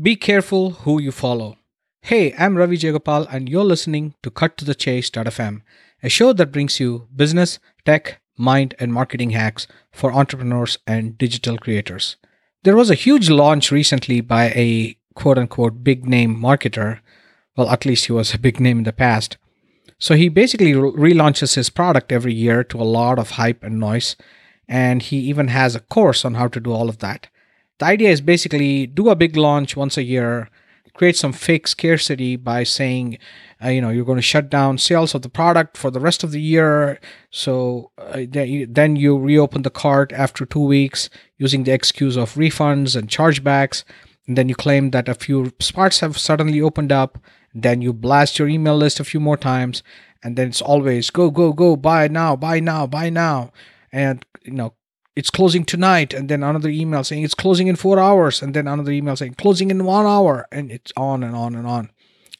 Be careful who you follow. Hey, I'm Ravi Jayagopal, and you're listening to Cut to the Chase.fm, a show that brings you business, tech, mind, and marketing hacks for entrepreneurs and digital creators. There was a huge launch recently by a quote unquote big name marketer. Well, at least he was a big name in the past. So he basically re- relaunches his product every year to a lot of hype and noise. And he even has a course on how to do all of that. The idea is basically do a big launch once a year, create some fake scarcity by saying, uh, you know, you're going to shut down sales of the product for the rest of the year. So uh, then you- reopen the cart after two weeks using the excuse of refunds and chargebacks. And then you claim that a few spots have suddenly opened up. Then you blast your email list a few more times. And then it's always go, go, go, buy now, buy now, buy now. And, you know, it's closing tonight. And then another email saying it's closing in four hours. And then another email saying closing in one hour. And it's on and on and on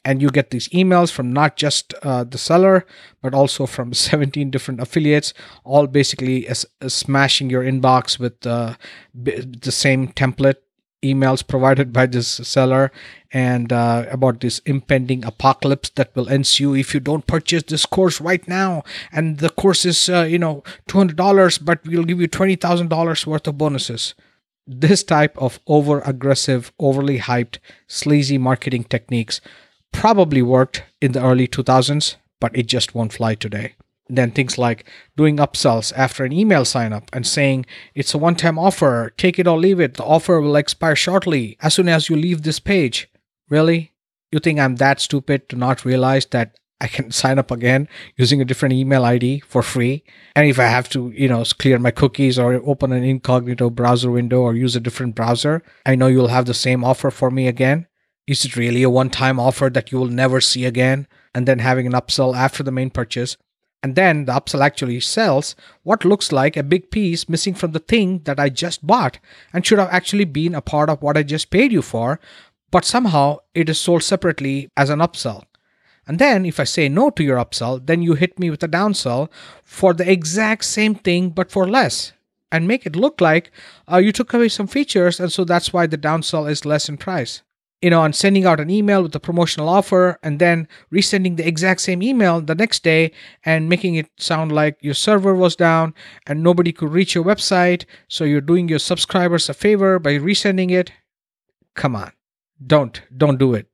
and you get these emails from not just uh, the seller but also from 17 different affiliates all basically as, as smashing your inbox with uh, b- the same template emails provided by this seller and uh, about this impending apocalypse that will ensue if you don't purchase this course right now and the course is uh, you know $200 but we'll give you $20000 worth of bonuses this type of over aggressive, overly hyped, sleazy marketing techniques probably worked in the early 2000s, but it just won't fly today. Then things like doing upsells after an email sign up and saying it's a one time offer, take it or leave it, the offer will expire shortly as soon as you leave this page. Really? You think I'm that stupid to not realize that I can sign up again using a different email ID for free. And if I have to, you know, clear my cookies or open an incognito browser window or use a different browser, I know you'll have the same offer for me again. Is it really a one time offer that you will never see again? And then having an upsell after the main purchase. And then the upsell actually sells what looks like a big piece missing from the thing that I just bought and should have actually been a part of what I just paid you for, but somehow it is sold separately as an upsell. And then if I say no to your upsell, then you hit me with a downsell for the exact same thing but for less and make it look like uh, you took away some features and so that's why the downsell is less in price. You know, on sending out an email with a promotional offer and then resending the exact same email the next day and making it sound like your server was down and nobody could reach your website. So you're doing your subscribers a favor by resending it. Come on. Don't, don't do it.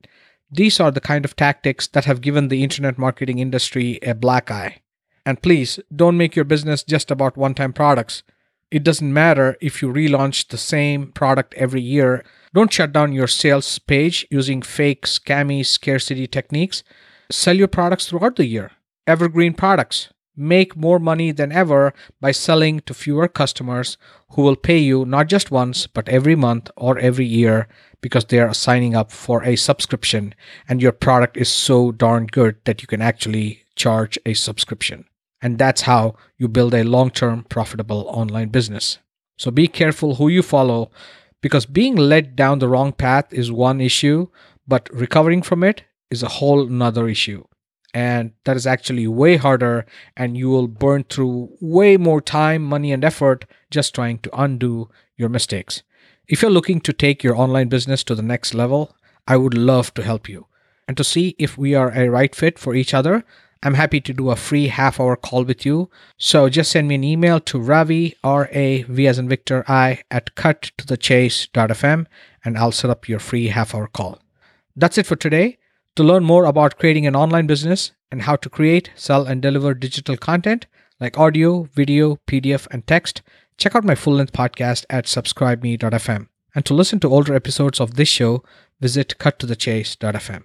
These are the kind of tactics that have given the internet marketing industry a black eye. And please don't make your business just about one time products. It doesn't matter if you relaunch the same product every year. Don't shut down your sales page using fake, scammy scarcity techniques. Sell your products throughout the year. Evergreen products. Make more money than ever by selling to fewer customers who will pay you not just once, but every month or every year because they are signing up for a subscription and your product is so darn good that you can actually charge a subscription. And that's how you build a long term profitable online business. So be careful who you follow because being led down the wrong path is one issue, but recovering from it is a whole nother issue. And that is actually way harder, and you will burn through way more time, money, and effort just trying to undo your mistakes. If you're looking to take your online business to the next level, I would love to help you. And to see if we are a right fit for each other, I'm happy to do a free half hour call with you. So just send me an email to Ravi, R A V as in Victor I, at cuttothechase.fm and I'll set up your free half hour call. That's it for today. To learn more about creating an online business and how to create, sell, and deliver digital content like audio, video, PDF, and text, check out my full length podcast at subscribeme.fm. And to listen to older episodes of this show, visit cuttothechase.fm.